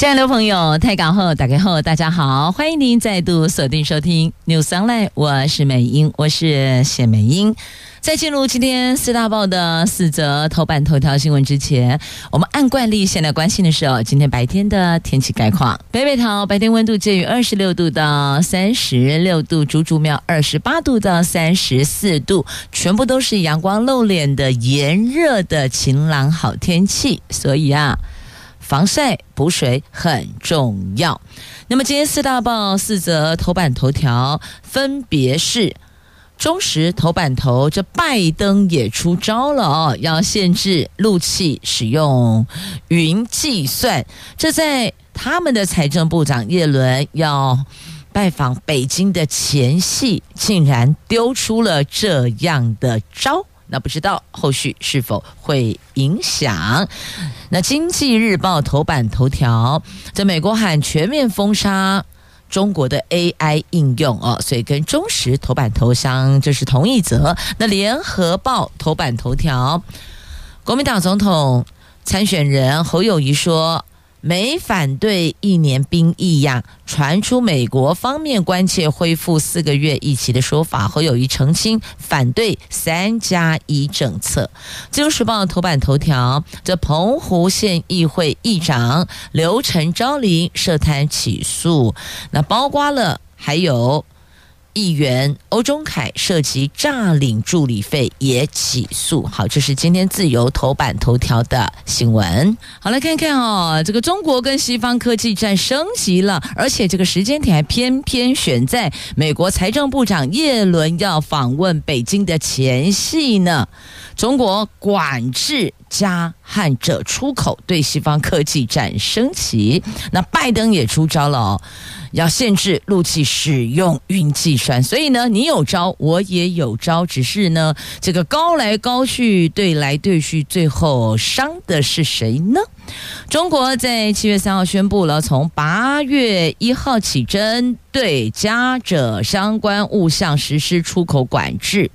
亲爱的朋友，泰港后打开后，大家好，欢迎您再度锁定收听 News Online，我是美英，我是谢美英。在进入今天四大报的四则头版头条新闻之前，我们按惯例先来关心的是哦，今天白天的天气概况。北北桃白天温度介于二十六度到三十六度，竹竹苗二十八度到三十四度，全部都是阳光露脸的炎热的晴朗好天气，所以啊，防晒补水很重要。那么今天四大报四则头版头条分别是。中时头版头，这拜登也出招了哦，要限制陆气使用云计算。这在他们的财政部长叶伦要拜访北京的前夕，竟然丢出了这样的招。那不知道后续是否会影响？那经济日报头版头条，在美国喊全面封杀。中国的 AI 应用哦，所以跟中时头版头相这是同一则。那联合报头版头条，国民党总统参选人侯友谊说。没反对一年兵役呀，传出美国方面关切恢复四个月役期的说法，侯友宜澄清反对三加一政策。自由时报头版头条：这澎湖县议会议长刘成昭林涉贪起诉，那包括了还有。议员欧中凯涉及诈领助理费也起诉。好，这是今天自由头版头条的新闻。好，来看看哦，这个中国跟西方科技战升级了，而且这个时间点还偏偏选在美国财政部长叶伦要访问北京的前夕呢。中国管制加汉者出口，对西方科技战升级。那拜登也出招了哦。要限制陆气使用云计算，所以呢，你有招，我也有招，只是呢，这个高来高去，对来对去，最后伤的是谁呢？中国在七月三号宣布了，从八月一号起，针对加者相关物项实施出口管制。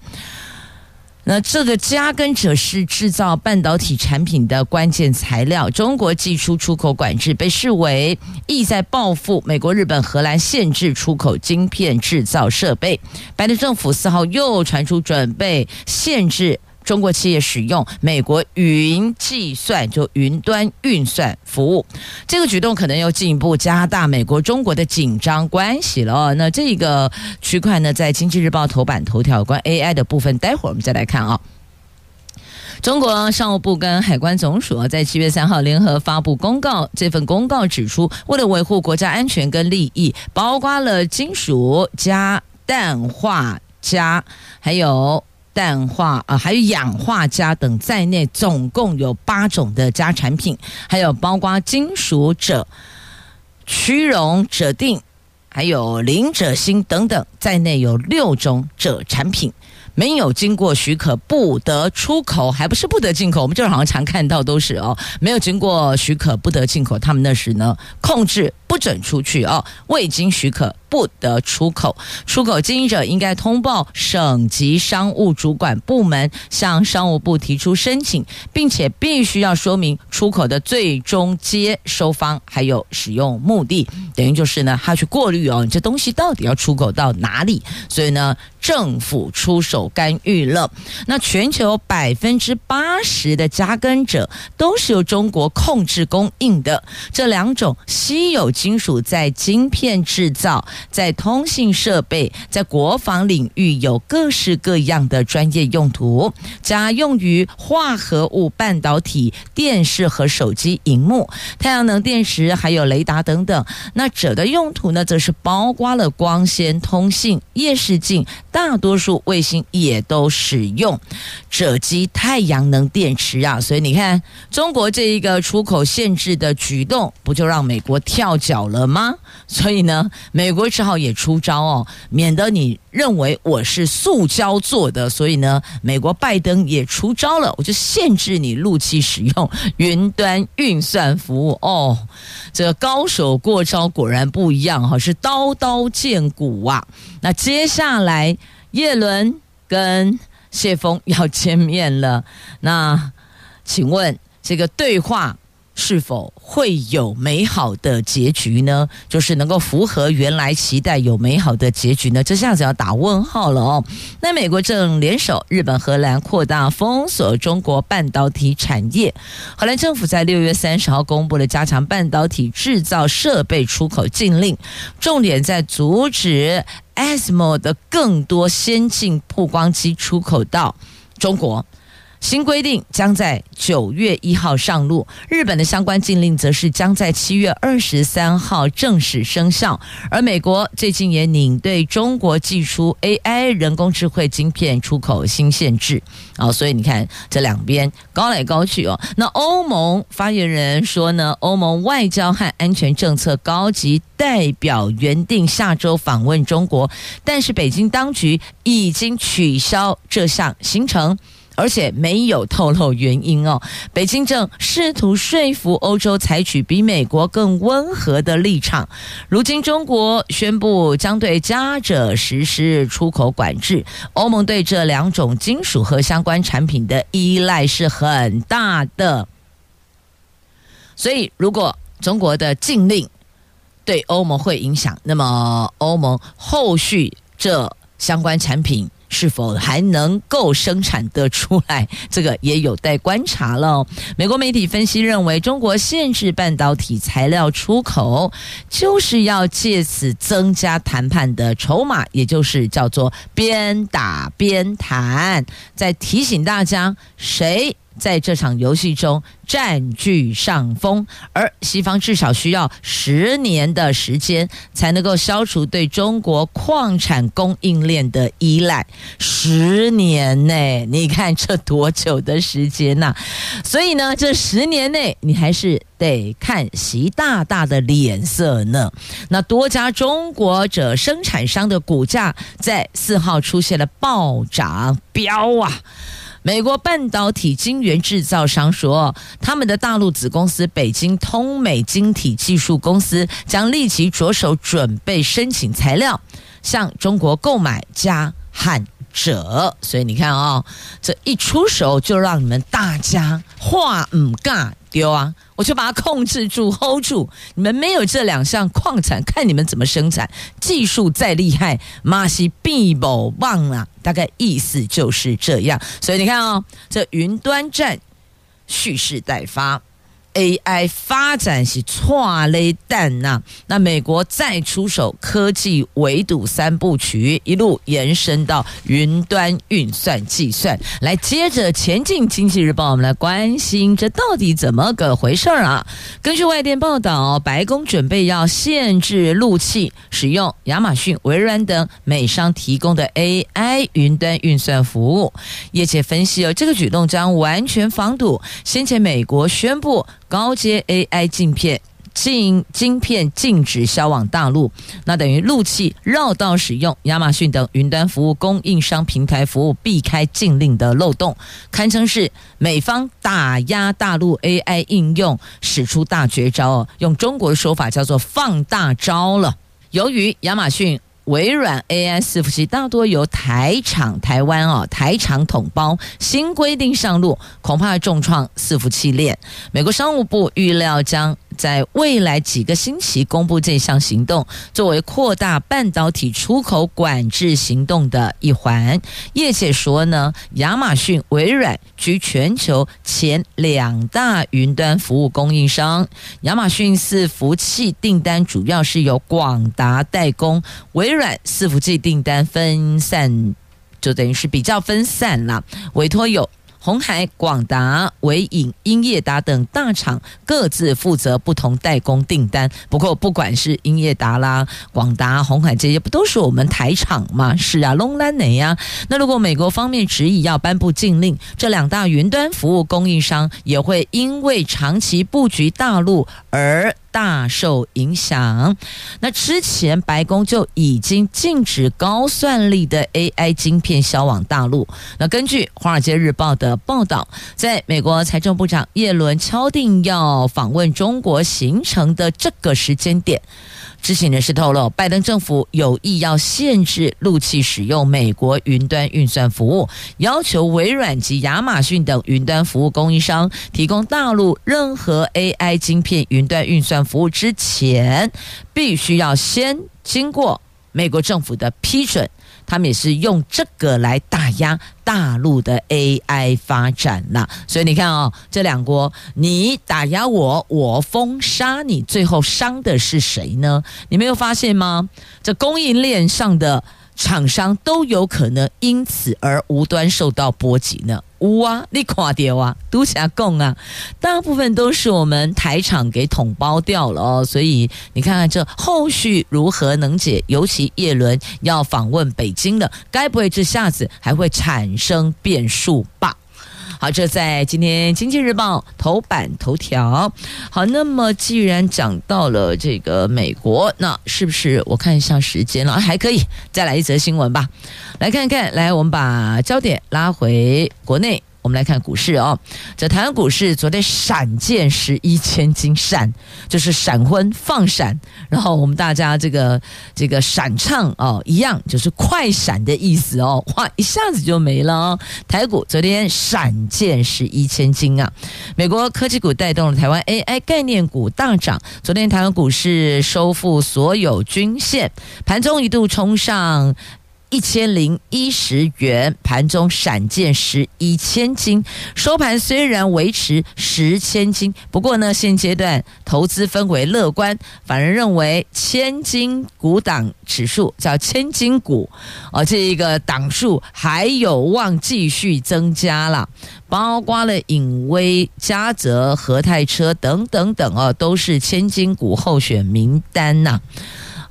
那这个加跟者是制造半导体产品的关键材料，中国祭出出口管制，被视为意在报复美国、日本、荷兰限制出口晶片制造设备。拜登政府四号又传出准备限制。中国企业使用美国云计算，就云端运算服务，这个举动可能又进一步加大美国中国的紧张关系了。那这个区块呢，在经济日报头版头条有关 AI 的部分，待会儿我们再来看啊。中国商务部跟海关总署在七月三号联合发布公告，这份公告指出，为了维护国家安全跟利益，包括了金属加氮化镓，还有。氮化啊，还有氧化镓等在内，总共有八种的镓产品，还有包括金属锗、屈熔鍺靛，还有磷锗锌等等，在内有六种锗产品。没有经过许可不得出口，还不是不得进口。我们这儿好像常看到都是哦，没有经过许可不得进口。他们那时呢，控制不准出去哦，未经许可不得出口。出口经营者应该通报省级商务主管部门，向商务部提出申请，并且必须要说明出口的最终接收方还有使用目的。等于就是呢，他去过滤哦，你这东西到底要出口到哪里？所以呢，政府出手。干预了，那全球百分之八十的加根者都是由中国控制供应的。这两种稀有金属在晶片制造、在通信设备、在国防领域有各式各样的专业用途。加用于化合物半导体、电视和手机荧幕、太阳能电池，还有雷达等等。那鍺的用途呢，则是包括了光纤通信、夜视镜、大多数卫星。也都使用鍺基太阳能电池啊，所以你看，中国这一个出口限制的举动，不就让美国跳小了吗？所以呢，美国只好也出招哦，免得你认为我是塑胶做的。所以呢，美国拜登也出招了，我就限制你陆企使用云端运算服务哦。这个高手过招果然不一样哈，是刀刀见骨啊。那接下来，叶伦跟谢峰要见面了，那请问这个对话？是否会有美好的结局呢？就是能够符合原来期待有美好的结局呢？这下子要打问号了哦。那美国正联手日本、荷兰扩大封锁中国半导体产业。荷兰政府在六月三十号公布了加强半导体制造设备出口禁令，重点在阻止 ASML 的更多先进曝光机出口到中国。新规定将在九月一号上路，日本的相关禁令则是将在七月二十三号正式生效。而美国最近也拟对中国寄出 AI 人工智慧晶片出口新限制。哦，所以你看这两边高来高去哦。那欧盟发言人说呢，欧盟外交和安全政策高级代表原定下周访问中国，但是北京当局已经取消这项行程。而且没有透露原因哦。北京正试图说服欧洲采取比美国更温和的立场。如今中国宣布将对加者实施出口管制，欧盟对这两种金属和相关产品的依赖是很大的。所以，如果中国的禁令对欧盟会影响，那么欧盟后续这相关产品。是否还能够生产得出来？这个也有待观察了。美国媒体分析认为，中国限制半导体材料出口，就是要借此增加谈判的筹码，也就是叫做边打边谈。在提醒大家，谁？在这场游戏中占据上风，而西方至少需要十年的时间才能够消除对中国矿产供应链的依赖。十年内，你看这多久的时间呐？所以呢，这十年内你还是得看习大大的脸色呢。那多家中国者生产商的股价在四号出现了暴涨飙啊！美国半导体晶圆制造商说，他们的大陆子公司北京通美晶体技术公司将立即着手准备申请材料，向中国购买加焊者。所以你看啊、这一出手就让你们大家话唔尬。丢啊！我就把它控制住，hold 住。你们没有这两项矿产，看你们怎么生产。技术再厉害，马西必不忘啊！大概意思就是这样。所以你看哦，这云端站蓄势待发。AI 发展是错雷弹呐，那美国再出手科技围堵三部曲，一路延伸到云端运算计算。来，接着前进经济日报，我们来关心这到底怎么个回事儿啊？根据外电报道，白宫准备要限制陆气使用亚马逊、微软等美商提供的 AI 云端运算服务。业界分析，哦，这个举动将完全防堵先前美国宣布。高阶 AI 镜片禁晶片禁止销往大陆，那等于陆气绕道使用亚马逊等云端服务供应商平台服务，避开禁令的漏洞，堪称是美方打压大陆 AI 应用使出大绝招哦。用中国的说法叫做放大招了。由于亚马逊。微软 AI 伺服器大多由台厂台湾哦，台厂统包，新规定上路，恐怕重创伺服器链。美国商务部预料将在未来几个星期公布这项行动，作为扩大半导体出口管制行动的一环。业界说呢，亚马逊、微软居全球前两大云端服务供应商。亚马逊伺服器订单主要是由广达代工，微软伺服器订单分散，就等于是比较分散了，委托有。红海、广达、纬颖、英业达等大厂各自负责不同代工订单。不过，不管是英业达啦、广达、红海这些，不都是我们台厂吗？是啊，龙兰哪呀？那如果美国方面执意要颁布禁令，这两大云端服务供应商也会因为长期布局大陆而大受影响。那之前白宫就已经禁止高算力的 AI 晶片销往大陆。那根据《华尔街日报》的报道，在美国财政部长耶伦敲定要访问中国行程的这个时间点。知情人士透露，拜登政府有意要限制陆器使用美国云端运算服务，要求微软及亚马逊等云端服务供应商提供大陆任何 AI 晶片云端运算服务之前，必须要先经过美国政府的批准。他们也是用这个来打压大陆的 AI 发展呐，所以你看哦，这两国你打压我，我封杀你，最后伤的是谁呢？你没有发现吗？这供应链上的。厂商都有可能因此而无端受到波及呢。有啊，你看到啊，都在讲啊，大部分都是我们台厂给统包掉了哦。所以你看看这后续如何能解？尤其叶伦要访问北京了，该不会这下子还会产生变数吧？好，这在今天《经济日报》头版头条。好，那么既然讲到了这个美国，那是不是我看一下时间了？还可以再来一则新闻吧？来看看，来，我们把焦点拉回国内。我们来看股市哦，这台湾股市昨天闪见十一千金，闪就是闪婚放闪，然后我们大家这个这个闪唱哦，一样就是快闪的意思哦，哇，一下子就没了哦。台股昨天闪见十一千金啊，美国科技股带动了台湾 AI 概念股大涨，昨天台湾股市收复所有均线，盘中一度冲上。一千零一十元，盘中闪见十一千金，收盘虽然维持十千金，不过呢，现阶段投资氛围乐观，反而认为千金股档指数叫千金股，哦，这一个档数还有望继续增加了，包括了颖崴、嘉泽、和泰车等等等哦，都是千金股候选名单呐。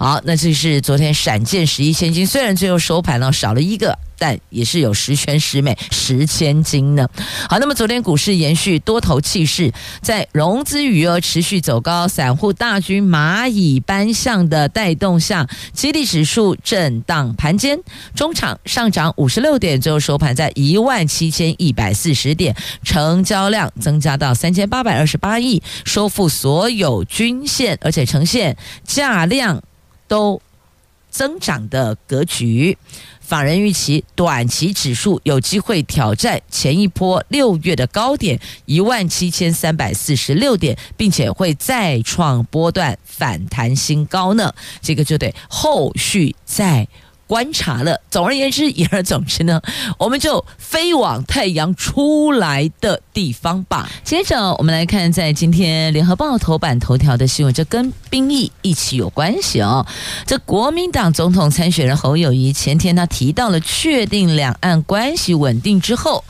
好，那这是昨天闪见十一千金，虽然最后收盘了少了一个，但也是有十全十美十千金呢。好，那么昨天股市延续多头气势，在融资余额持续走高、散户大军蚂蚁搬象的带动下，基地指数震荡盘间，中场上涨五十六点，最后收盘在一万七千一百四十点，成交量增加到三千八百二十八亿，收复所有均线，而且呈现价量。都增长的格局，法人预期短期指数有机会挑战前一波六月的高点一万七千三百四十六点，并且会再创波段反弹新高呢。这个就得后续再。观察了，总而言之，言而总之呢，我们就飞往太阳出来的地方吧。接着，我们来看在今天联合报头版头条的新闻，这跟兵役一起有关系哦。这国民党总统参选人侯友谊前天他提到了确定两岸关系稳定之后。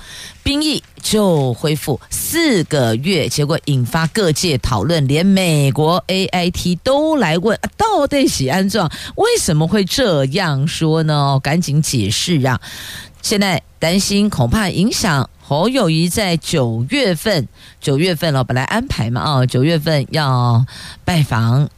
兵役就恢复四个月，结果引发各界讨论，连美国 AIT 都来问：啊、到底喜安怎？为什么会这样说呢？赶紧解释啊！现在担心恐怕影响侯友谊在九月份，九月份了，本来安排嘛，啊，九月份要拜访。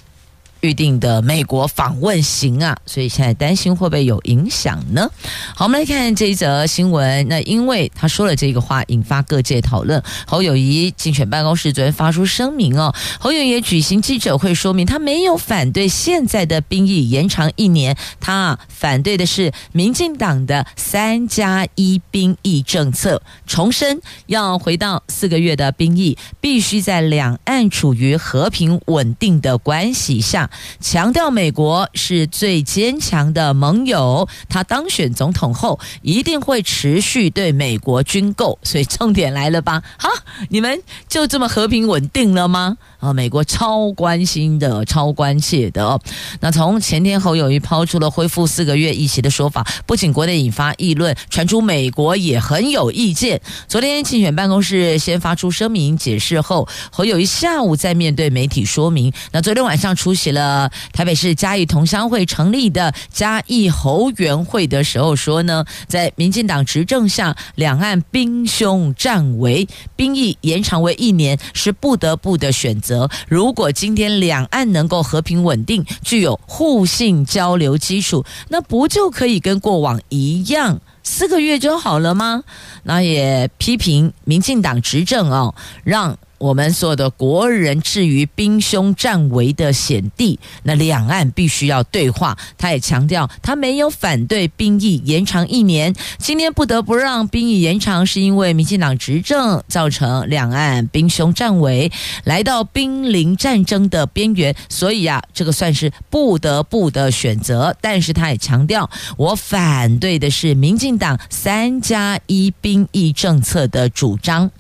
预定的美国访问行啊，所以现在担心会不会有影响呢？好，我们来看这一则新闻。那因为他说了这个话，引发各界讨论。侯友谊竞选办公室昨天发出声明哦，侯友也举行记者会说明，他没有反对现在的兵役延长一年，他反对的是民进党的三加一兵役政策。重申要回到四个月的兵役，必须在两岸处于和平稳定的关系下。强调美国是最坚强的盟友，他当选总统后一定会持续对美国军购，所以重点来了吧？好，你们就这么和平稳定了吗？啊，美国超关心的、超关切的哦。那从前天侯友谊抛出了恢复四个月议席的说法，不仅国内引发议论，传出美国也很有意见。昨天竞选办公室先发出声明解释后，侯友谊下午再面对媒体说明。那昨天晚上出席了。台北市嘉义同乡会成立的嘉义侯援会的时候说呢，在民进党执政下，两岸兵凶战危，兵役延长为一年是不得不的选择。如果今天两岸能够和平稳定，具有互信交流基础，那不就可以跟过往一样，四个月就好了吗？那也批评民进党执政哦，让。我们所有的国人置于兵凶战危的险地，那两岸必须要对话。他也强调，他没有反对兵役延长一年。今天不得不让兵役延长，是因为民进党执政造成两岸兵凶战危，来到兵临战争的边缘，所以啊，这个算是不得不的选择。但是他也强调，我反对的是民进党三加一兵役政策的主张。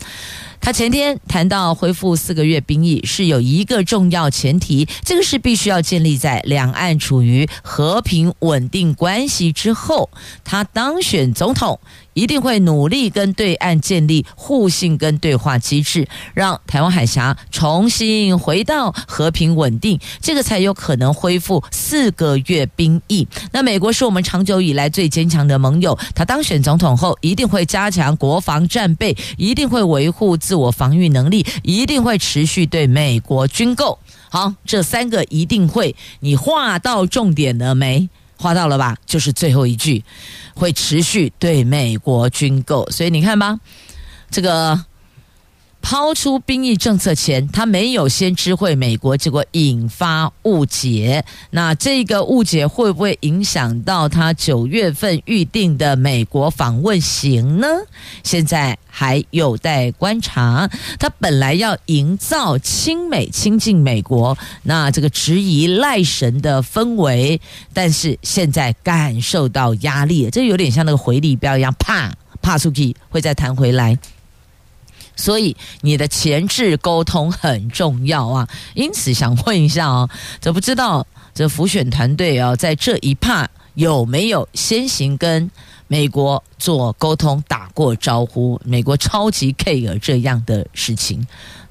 他前天谈到恢复四个月兵役是有一个重要前提，这个是必须要建立在两岸处于和平稳定关系之后。他当选总统，一定会努力跟对岸建立互信跟对话机制，让台湾海峡重新回到和平稳定，这个才有可能恢复四个月兵役。那美国是我们长久以来最坚强的盟友，他当选总统后一定会加强国防战备，一定会维护自我防御能力，一定会持续对美国军购。好，这三个一定会，你划到重点了没？划到了吧？就是最后一句。会持续对美国军购，所以你看吧，这个抛出兵役政策前，他没有先知会美国，结果引发误解。那这个误解会不会影响到他九月份预定的美国访问行呢？现在还有待观察。他本来要营造亲美亲近美国，那这个质疑赖神的氛围，但是现在感受到压力，这有点像那个回力镖一样，啪啪出去，会再弹回来。所以你的前置沟通很重要啊，因此想问一下哦，这不知道这福选团队啊，在这一趴有没有先行跟美国做沟通、打过招呼？美国超级 care 这样的事情。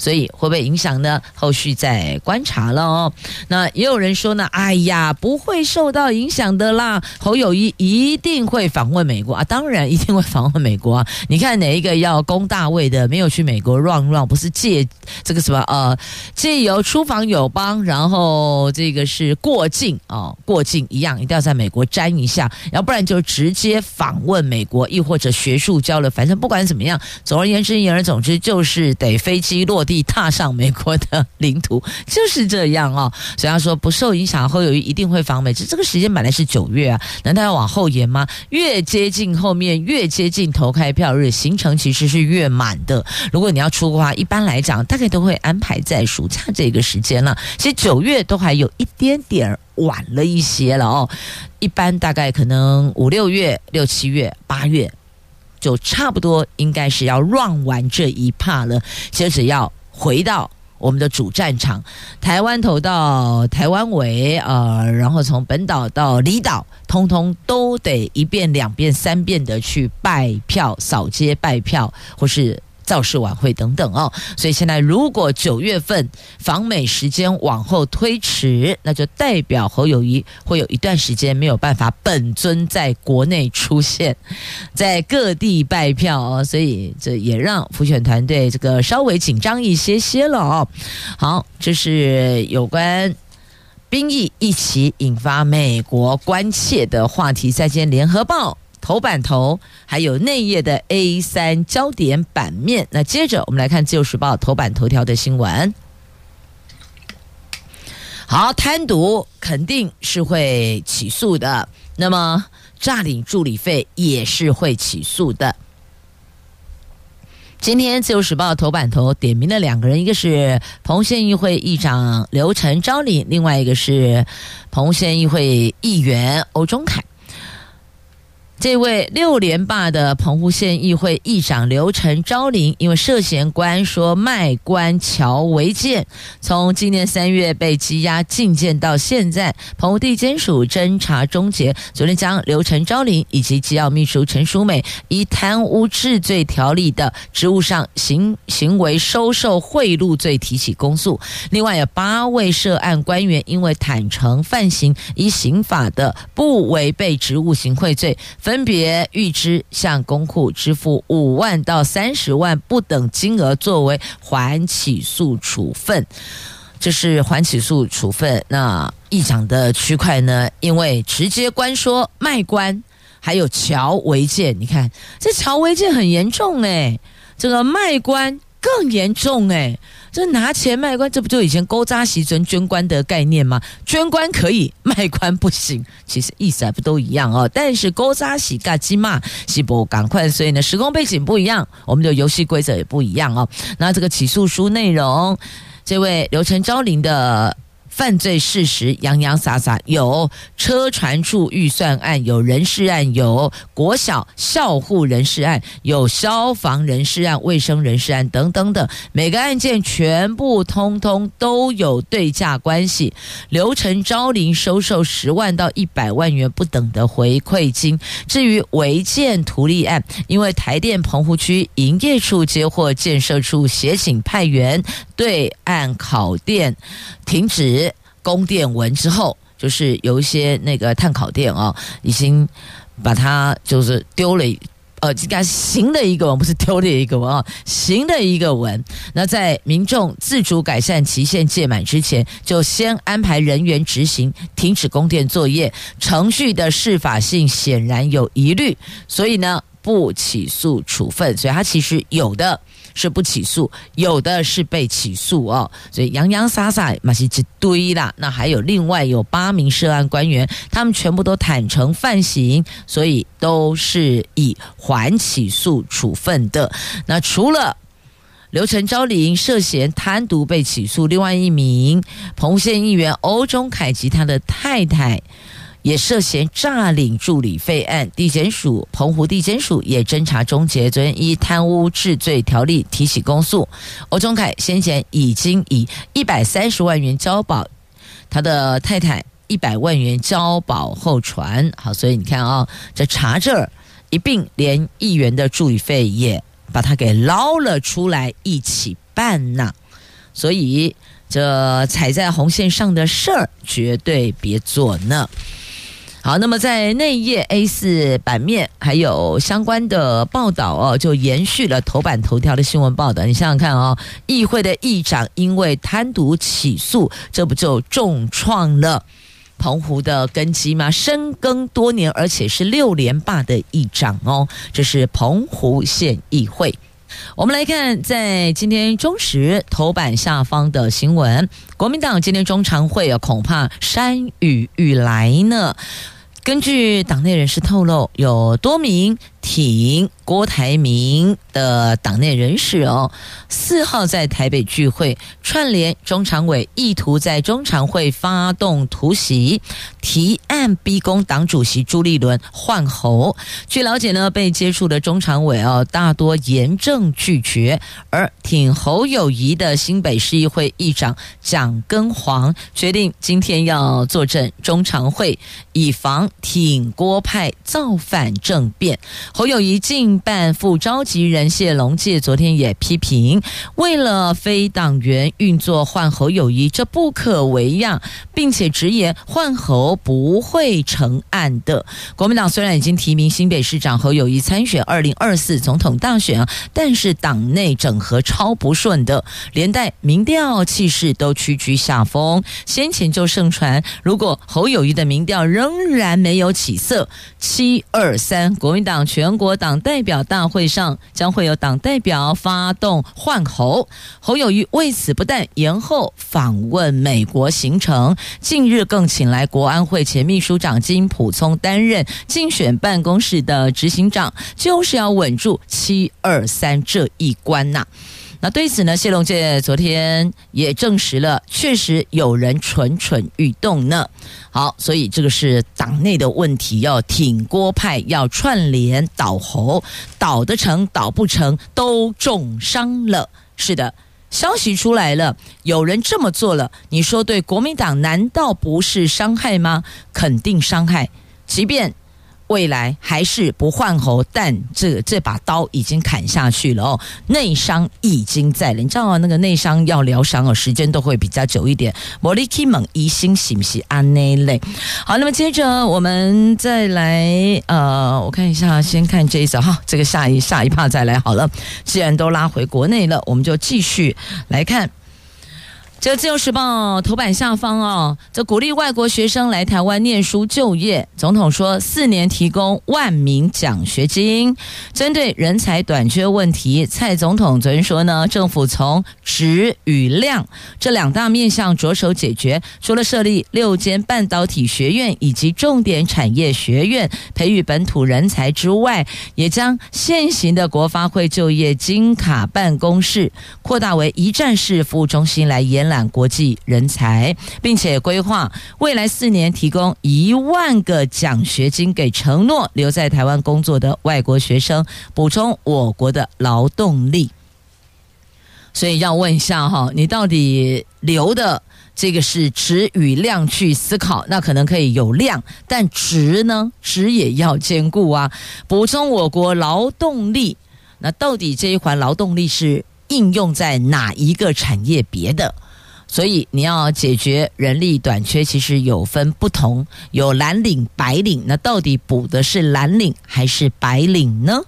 所以会不会影响呢？后续再观察了哦。那也有人说呢，哎呀，不会受到影响的啦。侯友谊一定会访问美国啊，当然一定会访问美国啊。你看哪一个要攻大卫的没有去美国 run run？不是借这个什么呃，借由出访友邦，然后这个是过境哦，过境一样，一定要在美国沾一下，要不然就直接访问美国，亦或者学术交流。反正不管怎么样，总而言之，言而总之，就是得飞机落地踏上美国的领土，就是这样哦。所以他说不受影响，后友宜一定会访美。这这个时间本来是九月啊，难道要往后延吗？越接近后面，越接近投开票日，行程其实是越满的。如果你要出国的话，一般来讲大概都会安排在暑假这个时间了。其实九月都还有一点点晚了一些了哦。一般大概可能五六月、六七月、八月。就差不多应该是要乱完这一 part 了，接着要回到我们的主战场，台湾头到台湾尾，呃，然后从本岛到离岛，通通都得一遍、两遍、三遍的去拜票、扫街拜票，或是。造势晚会等等哦，所以现在如果九月份访美时间往后推迟，那就代表侯友谊会有一段时间没有办法本尊在国内出现，在各地拜票哦，所以这也让辅选团队这个稍微紧张一些些了哦。好，这是有关兵役一起引发美国关切的话题，再见联合报。头版头，还有内页的 A 三焦点版面。那接着我们来看《自由时报》头版头条的新闻。好，贪渎肯定是会起诉的，那么诈领助理费也是会起诉的。今天《自由时报》头版头点名了两个人，一个是澎县议会议长刘成昭领，另外一个是澎县议会议员欧中凯。这位六连霸的澎湖县议会议长刘成昭林，因为涉嫌官说卖官乔违建，从今年三月被羁押禁见到现在，澎湖地检署侦查终结，昨天将刘成昭林以及机要秘书陈淑美以贪污治罪条例的职务上行行为收受贿赂罪提起公诉。另外有八位涉案官员因为坦承犯行，依刑法的不违背职务行贿罪。分别预支向公库支付五万到三十万不等金额，作为缓起诉处分。这是缓起诉处分。那议长的区块呢？因为直接关说卖关，还有乔违建。你看这乔违建很严重哎，这个卖关更严重哎。这拿钱卖官，这不就以前勾扎席尊捐官的概念吗？捐官可以，卖官不行。其实意思还不都一样哦。但是勾扎席嘎基嘛，西伯赶快，所以呢，时空背景不一样，我们的游戏规则也不一样哦。那这个起诉书内容，这位刘成昭林的。犯罪事实洋洋洒洒，有车船处预算案，有人事案，有国小校护人事案，有消防人事案、卫生人事案等等等，每个案件全部通通都有对价关系。流程昭领收受十万到一百万元不等的回馈金。至于违建图利案，因为台电澎湖区营业处接获建设处协请派员对岸考电停止。供电文之后，就是有一些那个碳烤店哦，已经把它就是丢了，呃，应该行的一个文，不是丢了一个文啊，行的一个文。那在民众自主改善期限届满之前，就先安排人员执行停止供电作业，程序的适法性显然有疑虑，所以呢，不起诉处分。所以它其实有的。是不起诉，有的是被起诉哦，所以洋洋洒洒嘛是一堆啦。那还有另外有八名涉案官员，他们全部都坦承犯行，所以都是以缓起诉处分的。那除了刘成昭领涉嫌贪渎被起诉，另外一名澎湖县议员欧中凯及他的太太。也涉嫌诈领助理费案，地检署澎湖地检署也侦查终结，昨天依贪污治罪条例提起公诉。欧中凯先前已经以一百三十万元交保，他的太太一百万元交保候传。好，所以你看啊、这查这儿一并连议员的助理费也把他给捞了出来一起办呐。所以这踩在红线上的事儿绝对别做呢。好，那么在内页 A4 版面还有相关的报道哦，就延续了头版头条的新闻报道。你想想看哦，议会的议长因为贪渎起诉，这不就重创了澎湖的根基吗？深耕多年，而且是六连霸的议长哦，这是澎湖县议会。我们来看，在今天中时头版下方的新闻，国民党今天中常会啊，恐怕山雨欲来呢。根据党内人士透露，有多名挺郭台铭的党内人士哦，四号在台北聚会，串联中常委，意图在中常会发动突袭，提案逼宫党主席朱立伦换侯。据了解呢，被接触的中常委哦，大多严正拒绝，而挺侯友谊的新北市议会议长蒋根煌决定今天要坐镇中常会，以防。挺郭派造反政变，侯友宜竞办副召集人谢龙介昨天也批评，为了非党员运作换侯友谊，这不可为样，并且直言换侯不会成案的。国民党虽然已经提名新北市长侯友谊参选二零二四总统大选啊，但是党内整合超不顺的，连带民调气势都屈居下风。先前就盛传，如果侯友谊的民调仍然没有起色，七二三国民党全全国党代表大会上将会有党代表发动换候。侯友宜为此不但延后访问美国行程，近日更请来国安会前秘书长金普聪担任竞选办公室的执行长，就是要稳住七二三这一关呐、那对此呢，谢龙介昨天也证实了，确实有人蠢蠢欲动呢。好，所以这个是党内的问题，要挺郭派，要串联倒侯，倒得成，倒不成都重伤了。是的，消息出来了，有人这么做了，你说对国民党难道不是伤害吗？肯定伤害，即便。未来还是不换喉，但这这把刀已经砍下去了哦，内伤已经在了。你知道？那个内伤要疗伤哦，时间都会比较久一点。莫里基蒙疑心是不是安内类？好，那么接着我们再来呃，我看一下，先看这一则哈，这个下一下一趴再来好了。既然都拉回国内了，我们就继续来看。这《自由时报》头版下方哦，这鼓励外国学生来台湾念书就业。总统说，四年提供万名奖学金。针对人才短缺问题，蔡总统昨天说呢，政府从质与量这两大面向着手解决。除了设立六间半导体学院以及重点产业学院，培育本土人才之外，也将现行的国发会就业金卡办公室扩大为一站式服务中心来延揽。国际人才，并且规划未来四年提供一万个奖学金给承诺留在台湾工作的外国学生，补充我国的劳动力。所以要问一下哈，你到底留的这个是值与量去思考，那可能可以有量，但值呢，值也要兼顾啊。补充我国劳动力，那到底这一环劳动力是应用在哪一个产业别的？所以你要解决人力短缺，其实有分不同，有蓝领、白领，那到底补的是蓝领还是白领呢？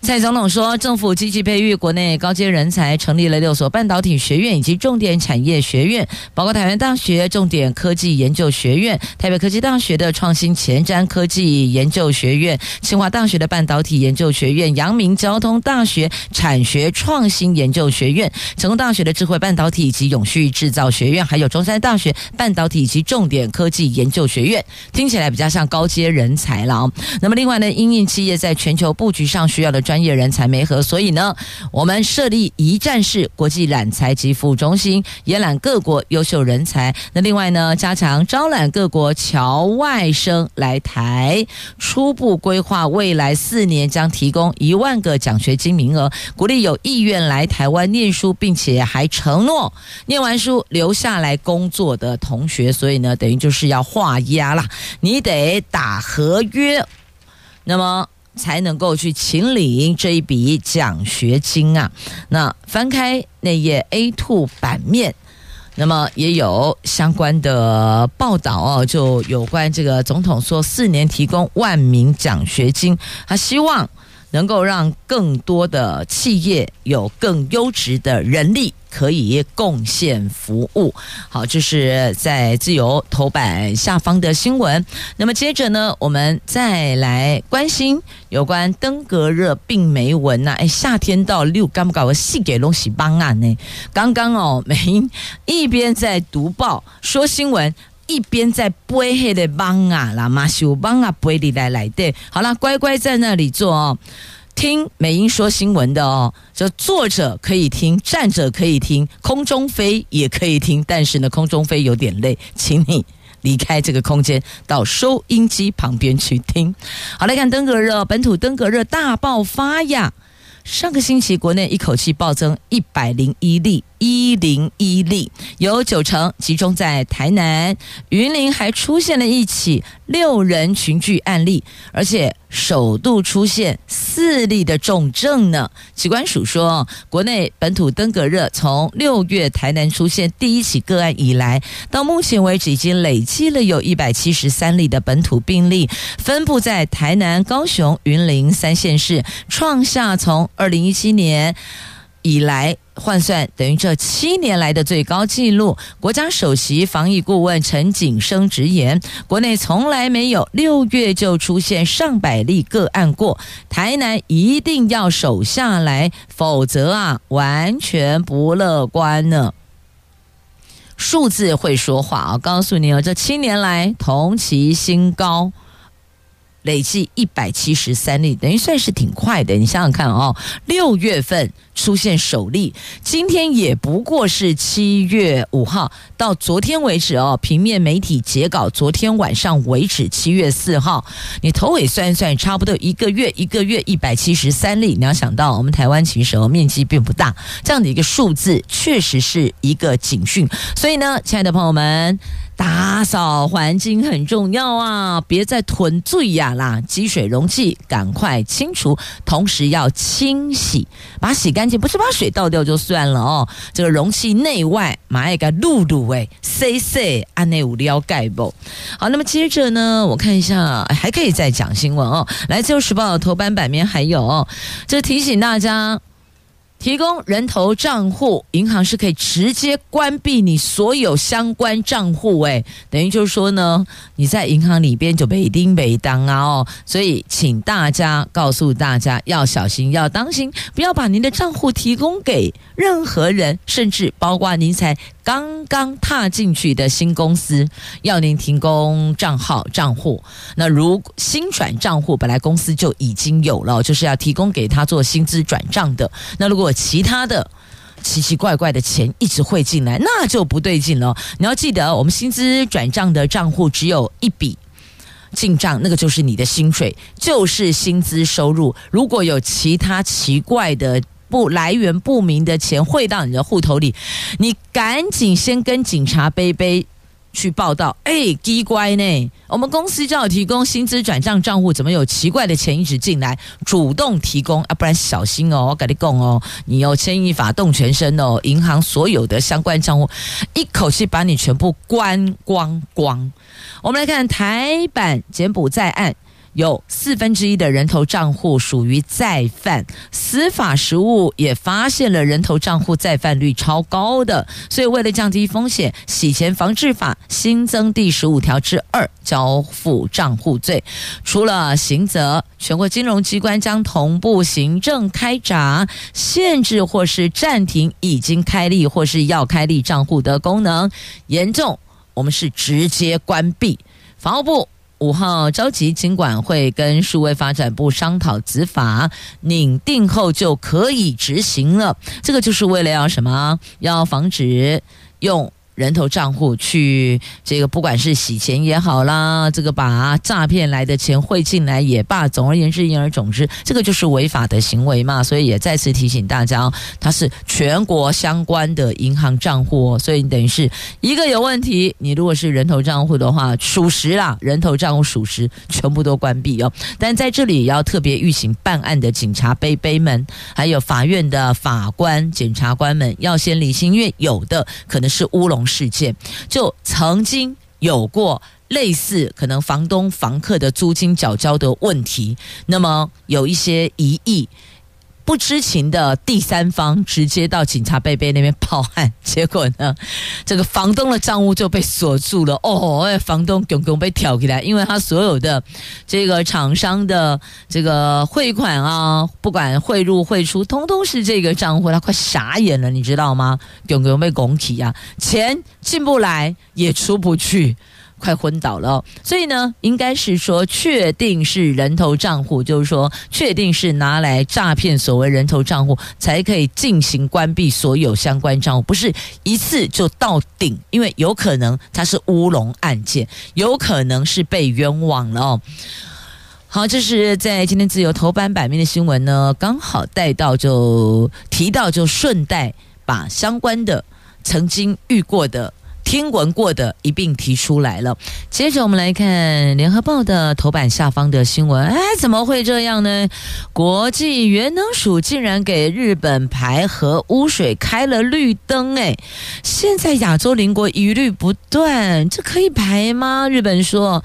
蔡总统说，政府积极培育国内高阶人才，成立了六所半导体学院以及重点产业学院，包括台湾大学重点科技研究学院、台北科技大学的创新前瞻科技研究学院、清华大学的半导体研究学院、阳明交通大学产学创新研究学院、成功大学的智慧半导体以及永续制造学院，还有中山大学半导体以及重点科技研究学院，听起来比较像高阶人才了。那么，另外呢，因应企业在全球布局上需要的。专业人才媒合，所以呢，我们设立一站式国际揽才及服务中心，延揽各国优秀人才。那另外呢，加强招揽各国侨外生来台。初步规划未来四年将提供一万个奖学金名额，鼓励有意愿来台湾念书，并且还承诺念完书留下来工作的同学。所以呢，等于就是要画押啦，你得打合约。那么。才能够去请领这一笔奖学金啊！那翻开那页 A2 版面，那么也有相关的报道哦，就有关这个总统说四年提供万名奖学金，他希望能够让更多的企业有更优质的人力。可以贡献服务，好，这是在自由头版下方的新闻。那么接着呢，我们再来关心有关登革热病媒蚊呐。哎，夏天到六，干不敢我细给东西帮啊呢？刚刚哦，美英一边在读报说新闻，一边在背黑的帮啊啦，马修帮啊背里来来的。好了，乖乖在那里坐哦。听美英说新闻的哦，就坐着可以听，站着可以听，空中飞也可以听，但是呢，空中飞有点累，请你离开这个空间，到收音机旁边去听。好，来看登革热，本土登革热大爆发呀！上个星期国内一口气暴增一百零一例。一零一例，有九成集中在台南、云林，还出现了一起六人群聚案例，而且首度出现四例的重症呢。机关署说，国内本土登革热从六月台南出现第一起个案以来，到目前为止已经累积了有一百七十三例的本土病例，分布在台南、高雄、云林三县市，创下从二零一七年以来。换算等于这七年来的最高纪录。国家首席防疫顾问陈景生直言，国内从来没有六月就出现上百例个案过，台南一定要守下来，否则啊，完全不乐观呢。数字会说话啊，告诉你哦，这七年来同期新高。累计一百七十三例，等于算是挺快的。你想想看哦，六月份出现首例，今天也不过是七月五号，到昨天为止哦，平面媒体截稿，昨天晚上为止，七月四号，你头尾算一算，差不多一个月，一个月一百七十三例。你要想到，我们台湾其实哦，面积并不大，这样的一个数字，确实是一个警讯。所以呢，亲爱的朋友们。打扫环境很重要啊！别再囤醉呀啦，积水容器赶快清除，同时要清洗，把它洗干净，不是把水倒掉就算了哦。这个容器内外买一个露露哎，塞塞安内五料盖不？好，那么接着呢，我看一下还可以再讲新闻哦。来自由时报头版版面还有，这提醒大家。提供人头账户，银行是可以直接关闭你所有相关账户，诶，等于就是说呢，你在银行里边就被叮被当啊哦，所以请大家告诉大家要小心，要当心，不要把您的账户提供给任何人，甚至包括您才刚刚踏进去的新公司，要您提供账号账户。那如新转账户本来公司就已经有了，就是要提供给他做薪资转账的。那如果其他的奇奇怪怪的钱一直汇进来，那就不对劲了。你要记得，我们薪资转账的账户只有一笔进账，那个就是你的薪水，就是薪资收入。如果有其他奇怪的不来源不明的钱汇到你的户头里，你赶紧先跟警察杯杯。去报道，哎，奇怪呢！我们公司就要提供薪资转账账户，怎么有奇怪的钱一直进来？主动提供啊，不然小心哦！我跟你讲哦，你要牵一发动全身哦，银行所有的相关账户，一口气把你全部关光光。我们来看台版柬埔寨案。有四分之一的人头账户属于再犯，司法实务也发现了人头账户再犯率超高的，所以为了降低风险，洗钱防治法新增第十五条之二交付账户罪，除了刑责，全国金融机关将同步行政开闸，限制或是暂停已经开立或是要开立账户的功能，严重我们是直接关闭。法务部。五号召集经管会跟数位发展部商讨执法，拟定后就可以执行了。这个就是为了要什么？要防止用。人头账户去这个，不管是洗钱也好啦，这个把诈骗来的钱汇进来也罢，总而言之，言而总之，这个就是违法的行为嘛。所以也再次提醒大家哦，它是全国相关的银行账户哦，所以等于是一个有问题。你如果是人头账户的话，属实啦，人头账户属实，全部都关闭哦。但在这里也要特别预警办案的警察杯杯们，还有法院的法官、检察官们，要先理性，因为有的可能是乌龙。事件就曾经有过类似可能房东房客的租金缴交的问题，那么有一些疑义。不知情的第三方直接到警察贝贝那边报案，结果呢，这个房东的账户就被锁住了。哦，房东公公被挑起来，因为他所有的这个厂商的这个汇款啊，不管汇入汇出，通通是这个账户，他快傻眼了，你知道吗？公公被拱起啊，钱进不来也出不去。快昏倒了，所以呢，应该是说确定是人头账户，就是说确定是拿来诈骗所谓人头账户，才可以进行关闭所有相关账户，不是一次就到顶，因为有可能它是乌龙案件，有可能是被冤枉了哦。好，这是在今天自由头版版面的新闻呢，刚好带到就提到，就顺带把相关的曾经遇过的。听闻过的一并提出来了。接着我们来看《联合报》的头版下方的新闻。哎，怎么会这样呢？国际原能署竟然给日本排核污水开了绿灯！哎，现在亚洲邻国疑虑不断，这可以排吗？日本说，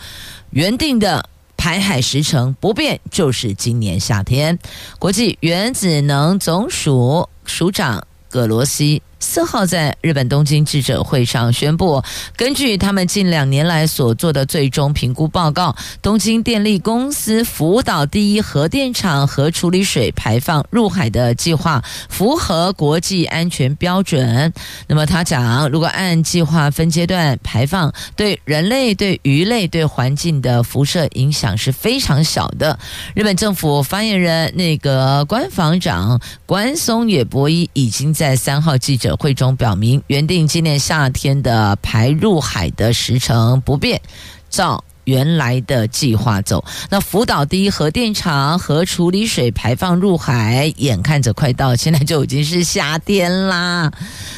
原定的排海时程不变，就是今年夏天。国际原子能总署署长葛罗西。四号在日本东京记者会上宣布，根据他们近两年来所做的最终评估报告，东京电力公司福岛第一核电厂核处理水排放入海的计划符合国际安全标准。那么他讲，如果按计划分阶段排放，对人类、对鱼类、对环境的辐射影响是非常小的。日本政府发言人那个官房长官松野博一已经在三号记者会中表明，原定今年夏天的排入海的时程不变，照原来的计划走。那福岛第一核电厂核处理水排放入海，眼看着快到，现在就已经是夏天啦。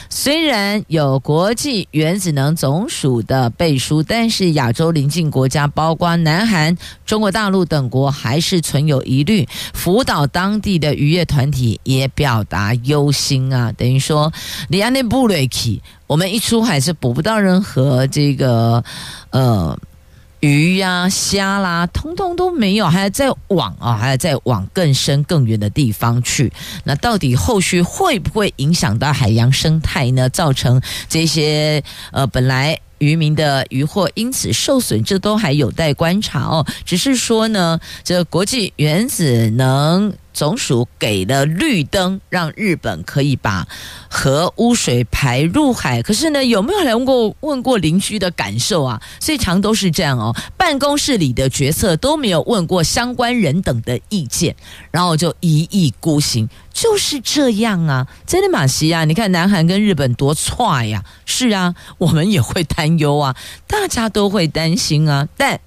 虽然有国际原子能总署的背书，但是亚洲邻近国家，包括南韩、中国大陆等国，还是存有疑虑。福岛当地的渔业团体也表达忧心啊，等于说，你安内布瑞奇，我们一出海是捕不到任何这个呃。鱼呀、虾啦，通通都没有，还要再往啊，还要再往更深更远的地方去。那到底后续会不会影响到海洋生态呢？造成这些呃本来。渔民的渔获因此受损，这都还有待观察哦。只是说呢，这国际原子能总署给了绿灯，让日本可以把核污水排入海。可是呢，有没有人问过问过邻居的感受啊？所以常都是这样哦。办公室里的决策都没有问过相关人等的意见，然后就一意孤行。就是这样啊，真的马西啊，你看南韩跟日本多踹呀！是啊，我们也会担忧啊，大家都会担心啊。但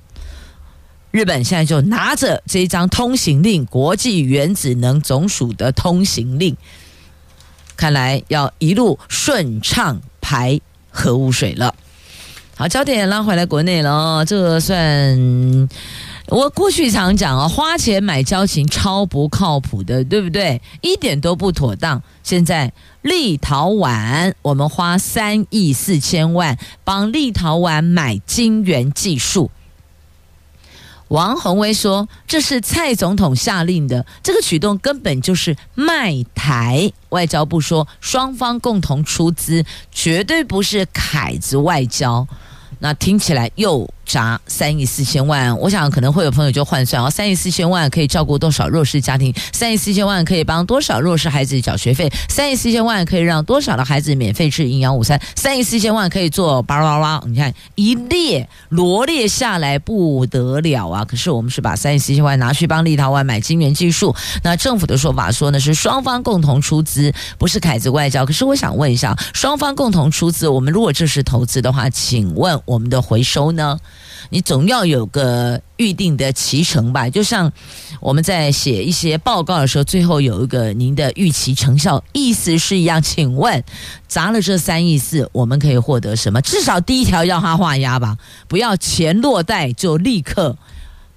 日本现在就拿着这张通行令，国际原子能总署的通行令，看来要一路顺畅排核污水了。好，焦点拉回来国内了，这算。我过去常讲啊，花钱买交情超不靠谱的，对不对？一点都不妥当。现在立陶宛，我们花三亿四千万帮立陶宛买晶圆技术。王宏威说，这是蔡总统下令的，这个举动根本就是卖台。外交部说，双方共同出资，绝对不是凯子外交。那听起来又砸三亿四千万，我想可能会有朋友就换算哦，三亿四千万可以照顾多少弱势家庭？三亿四千万可以帮多少弱势孩子缴学费？三亿四千万可以让多少的孩子免费吃营养午餐？三亿四千万可以做巴拉巴拉，你看一列罗列下来不得了啊！可是我们是把三亿四千万拿去帮立陶宛买晶圆技术，那政府的说法说呢是双方共同出资，不是凯子外交。可是我想问一下，双方共同出资，我们如果这是投资的话，请问？我们的回收呢？你总要有个预定的期程吧？就像我们在写一些报告的时候，最后有一个您的预期成效，意思是一样。请问砸了这三亿四，我们可以获得什么？至少第一条要他画押吧，不要钱落袋就立刻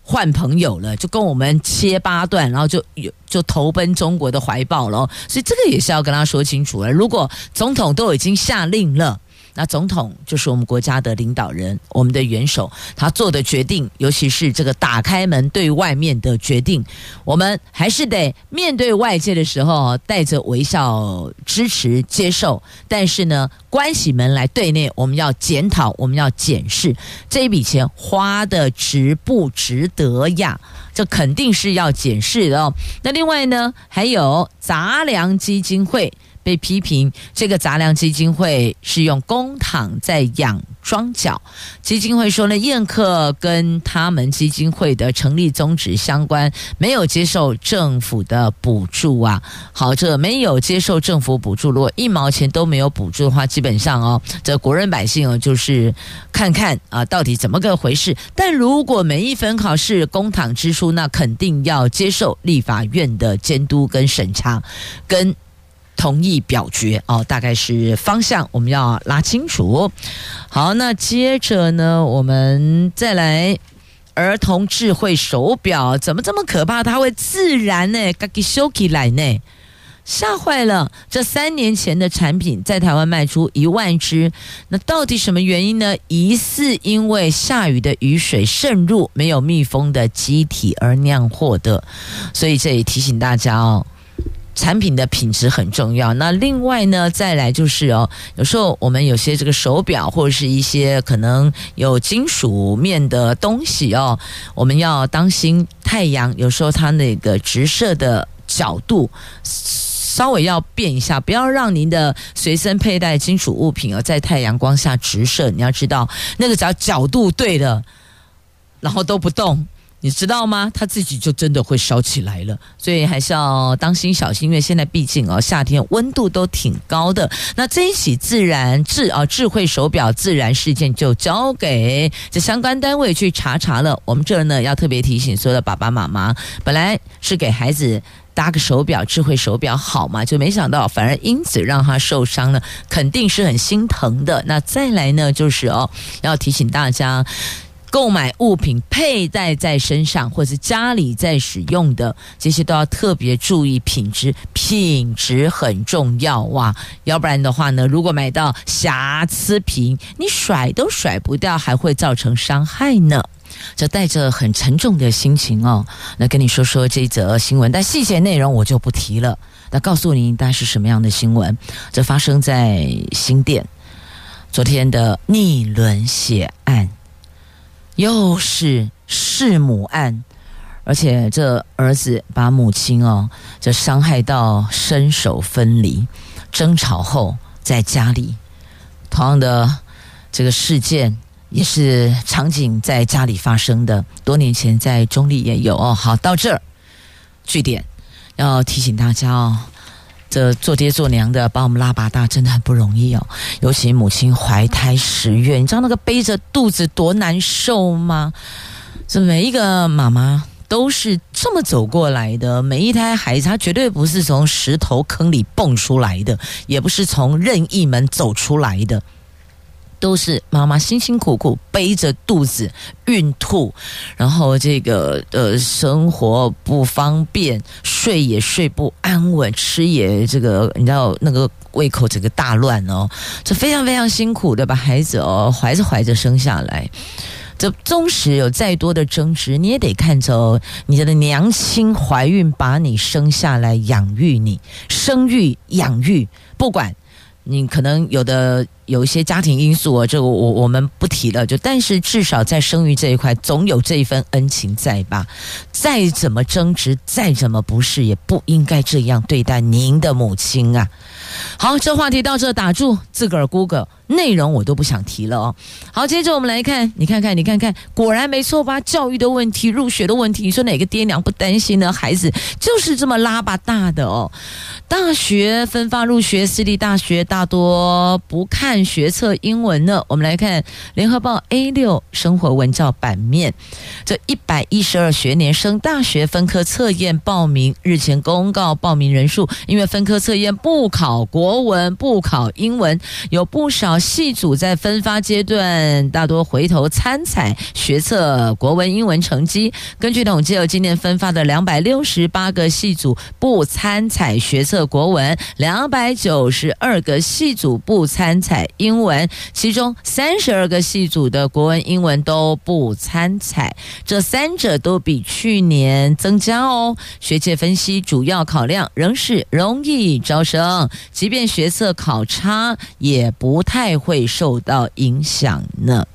换朋友了，就跟我们切八段，然后就有就投奔中国的怀抱了。所以这个也是要跟他说清楚了。如果总统都已经下令了。那总统就是我们国家的领导人，我们的元首，他做的决定，尤其是这个打开门对外面的决定，我们还是得面对外界的时候带着微笑支持接受。但是呢，关起门来对内，我们要检讨，我们要检视这一笔钱花的值不值得呀？这肯定是要检视的哦。那另外呢，还有杂粮基金会。被批评，这个杂粮基金会是用公帑在养庄脚。基金会说呢，宴客跟他们基金会的成立宗旨相关，没有接受政府的补助啊。好，这没有接受政府补助，如果一毛钱都没有补助的话，基本上哦，这国人百姓哦，就是看看啊，到底怎么个回事。但如果每一分考试公帑支出，那肯定要接受立法院的监督跟审查，跟。同意表决哦，大概是方向，我们要拉清楚。好，那接着呢，我们再来儿童智慧手表，怎么这么可怕？它会自燃呢？嘎给修起来呢？吓坏了！这三年前的产品在台湾卖出一万只，那到底什么原因呢？疑似因为下雨的雨水渗入没有密封的机体而酿祸的，所以这也提醒大家哦。产品的品质很重要。那另外呢，再来就是哦，有时候我们有些这个手表或者是一些可能有金属面的东西哦，我们要当心太阳。有时候它那个直射的角度稍微要变一下，不要让您的随身佩戴金属物品哦在太阳光下直射。你要知道，那个只要角度对了，然后都不动。你知道吗？它自己就真的会烧起来了，所以还是要当心小心。因为现在毕竟哦，夏天温度都挺高的。那这一起自燃智啊智慧手表自燃事件，就交给这相关单位去查查了。我们这儿呢要特别提醒所有的爸爸妈妈，本来是给孩子搭个手表，智慧手表好嘛，就没想到反而因此让他受伤了，肯定是很心疼的。那再来呢，就是哦，要提醒大家。购买物品佩戴在身上，或是家里在使用的这些都要特别注意品质，品质很重要哇！要不然的话呢，如果买到瑕疵品，你甩都甩不掉，还会造成伤害呢。就带着很沉重的心情哦，那跟你说说这则新闻，但细节内容我就不提了。那告诉你，那是什么样的新闻？这发生在新店，昨天的逆轮血案，又是弑母案，而且这儿子把母亲哦，这伤害到身首分离，争吵后在家里，同样的这个事件。也是场景在家里发生的，多年前在中立也有哦。好，到这儿据点，要提醒大家哦，这做爹做娘的把我们拉拔大真的很不容易哦。尤其母亲怀胎十月，你知道那个背着肚子多难受吗？这每一个妈妈都是这么走过来的，每一胎孩子他绝对不是从石头坑里蹦出来的，也不是从任意门走出来的。都是妈妈辛辛苦苦背着肚子孕吐，然后这个呃生活不方便，睡也睡不安稳，吃也这个你知道那个胃口这个大乱哦，这非常非常辛苦的把孩子哦怀着怀着生下来，这纵使有再多的争执，你也得看着你的娘亲怀孕把你生下来养育你，生育养育不管。你可能有的有一些家庭因素啊，这个我我们不提了。就但是至少在生育这一块，总有这一份恩情在吧？再怎么争执，再怎么不是，也不应该这样对待您的母亲啊。好，这话题到这打住，自个儿 Google。内容我都不想提了哦。好，接着我们来看，你看看，你看看，果然没错吧？教育的问题，入学的问题，你说哪个爹娘不担心呢？孩子就是这么拉拔大的哦。大学分发入学，私立大学大多不看看学测英文呢。我们来看《联合报》A 六生活文教版面，这一百一十二学年升大学分科测验报名日前公告报名人数，因为分科测验不考国文，不考英文，有不少。系组在分发阶段大多回头参采学测国文、英文成绩。根据统计，有今年分发的两百六十八个系组不参采学测国文，两百九十二个系组不参采英文，其中三十二个系组的国文、英文都不参采。这三者都比去年增加哦。学界分析，主要考量仍是容易招生，即便学测考差也不太。会受到影响呢。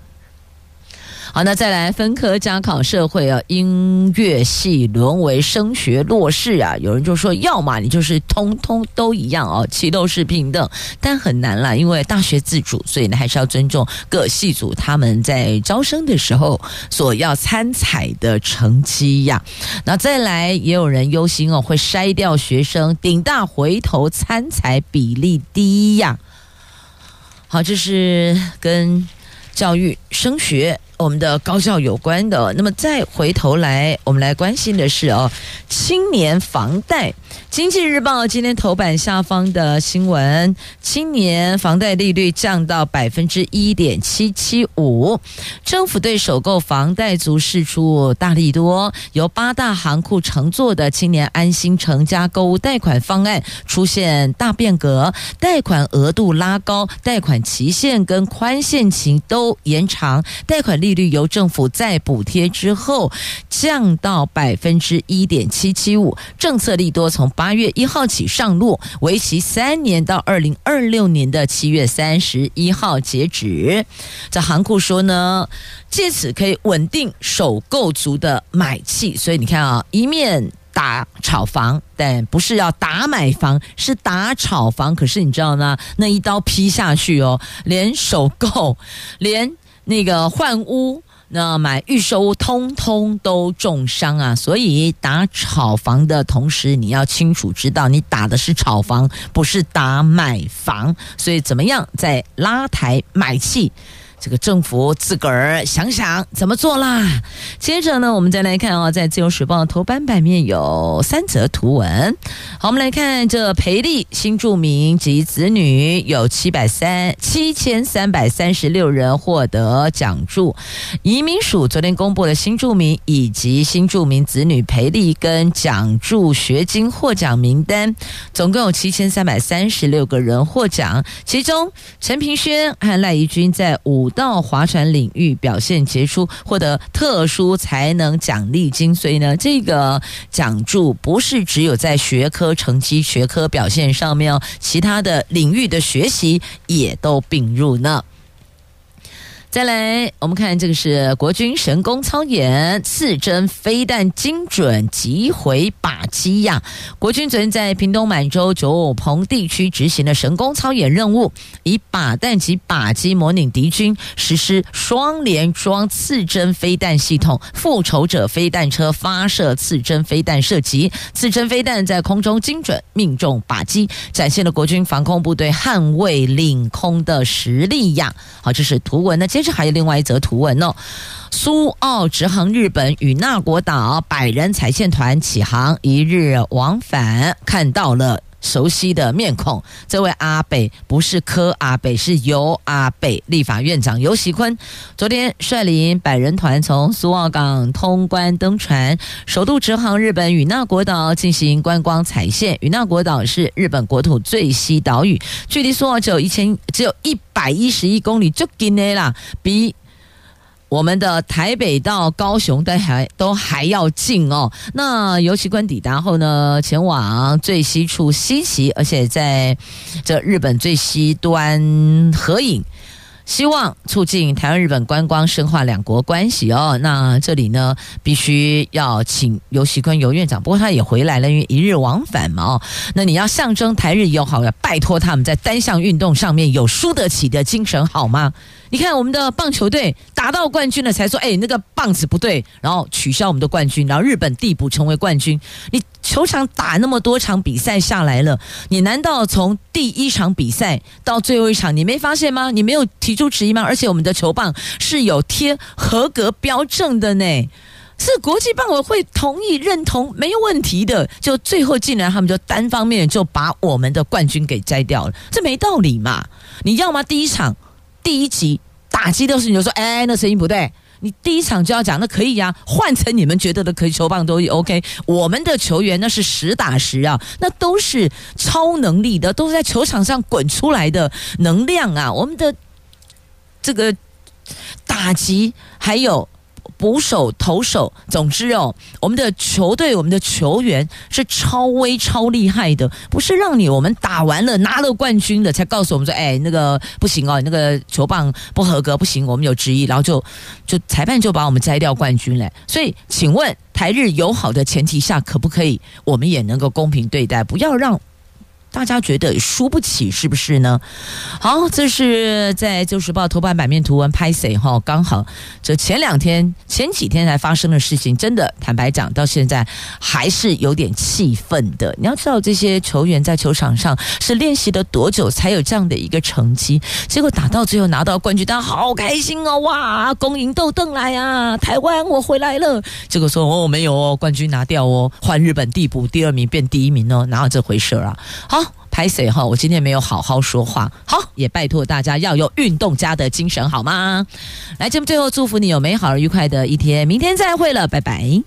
好，那再来分科加考社会啊，音乐系沦为升学弱势啊。有人就说，要么你就是通通都一样哦，齐都是平等，但很难啦，因为大学自主，所以呢还是要尊重各系组他们在招生的时候所要参采的成绩呀。那再来，也有人忧心哦，会筛掉学生，顶大回头参采比例低呀。好，这是跟教育升学。我们的高校有关的，那么再回头来，我们来关心的是哦，青年房贷。经济日报今天头版下方的新闻：青年房贷利率降到百分之一点七七五。政府对首购房贷族释出大力多，由八大行库承作的青年安心成家购物贷款方案出现大变革，贷款额度拉高，贷款期限跟宽限期都延长，贷款利。利率由政府再补贴之后降到百分之一点七七五，政策利多从八月一号起上路，为期三年到二零二六年的七月三十一号截止。这行库说呢，借此可以稳定首购族的买气，所以你看啊，一面打炒房，但不是要打买房，是打炒房。可是你知道吗？那一刀劈下去哦，连首购，连。那个换屋，那买预售屋，通通都重伤啊！所以打炒房的同时，你要清楚知道，你打的是炒房，不是打买房。所以怎么样，在拉抬买气？这个政府自个儿想想怎么做啦。接着呢，我们再来看啊，在《自由时报》头版版面有三则图文。好，我们来看这培力新住民及子女有七百三七千三百三十六人获得奖助。移民署昨天公布了新住民以及新住民子女培力跟奖助学金获奖名单，总共有七千三百三十六个人获奖，其中陈平轩和赖怡君在五。到划船领域表现杰出，获得特殊才能奖励金。所以呢，这个奖助不是只有在学科成绩、学科表现上面哦，其他的领域的学习也都并入呢。再来，我们看这个是国军神功操演，刺针飞弹精准击毁靶机呀！国军昨天在屏东满洲九五鹏地区执行了神功操演任务，以靶弹及靶机模拟敌军实施双联装刺针飞弹系统，复仇者飞弹车发射刺针飞弹射击，刺针飞弹在空中精准命中靶机，展现了国军防空部队捍卫领空的实力呀！好，这是图文的接。这还有另外一则图文哦，苏澳直航日本与那国岛百人彩线团启航一日往返，看到了熟悉的面孔。这位阿北不是柯阿北，是尤阿北，立法院长尤喜坤。昨天率领百人团从苏澳港通关登船，首度直航日本与那国岛进行观光彩线。与那国岛是日本国土最西岛屿，距离苏澳只有一千，只有一。百一十一公里就近的啦，比我们的台北到高雄都还都还要近哦。那游骑官抵达后呢，前往最西处西岐，而且在这日本最西端合影。希望促进台湾、日本观光，深化两国关系哦。那这里呢，必须要请游锡堃游院长，不过他也回来了，因为一日往返嘛哦。那你要象征台日友好，要拜托他们在单项运动上面有输得起的精神，好吗？你看我们的棒球队打到冠军了，才说哎，那个棒子不对，然后取消我们的冠军，然后日本递补成为冠军。你。球场打那么多场比赛下来了，你难道从第一场比赛到最后一场，你没发现吗？你没有提出质疑吗？而且我们的球棒是有贴合格标证的呢，是国际棒委会同意认同，没有问题的。就最后竟然他们就单方面就把我们的冠军给摘掉了，这没道理嘛？你要吗？第一场第一集打击都是你就说，哎，那声音不对。你第一场就要讲，那可以呀、换成你们觉得的可以，球棒都 OK。我们的球员那是实打实啊，那都是超能力的，都是在球场上滚出来的能量啊。我们的这个打击还有。捕手、投手，总之哦，我们的球队、我们的球员是超威、超厉害的，不是让你我们打完了拿了冠军了才告诉我们说，哎，那个不行哦，那个球棒不合格，不行，我们有质疑，然后就就裁判就把我们摘掉冠军嘞。所以，请问台日友好的前提下，可不可以我们也能够公平对待，不要让？大家觉得输不起是不是呢？好，这是在《旧时报》头版版面图文拍谢哈，刚好这前两天、前几天才发生的事情，真的坦白讲，到现在还是有点气愤的。你要知道，这些球员在球场上是练习了多久才有这样的一个成绩？结果打到最后拿到冠军，大家好开心哦！哇，恭迎豆邓来啊，台湾我回来了。结果说哦，没有哦，冠军拿掉哦，换日本递补第二名变第一名哦，哪有这回事啊？好。拍谢哈，我今天没有好好说话，好，也拜托大家要有运动家的精神，好吗？来，节目最后祝福你有美好而愉快的一天，明天再会了，拜拜。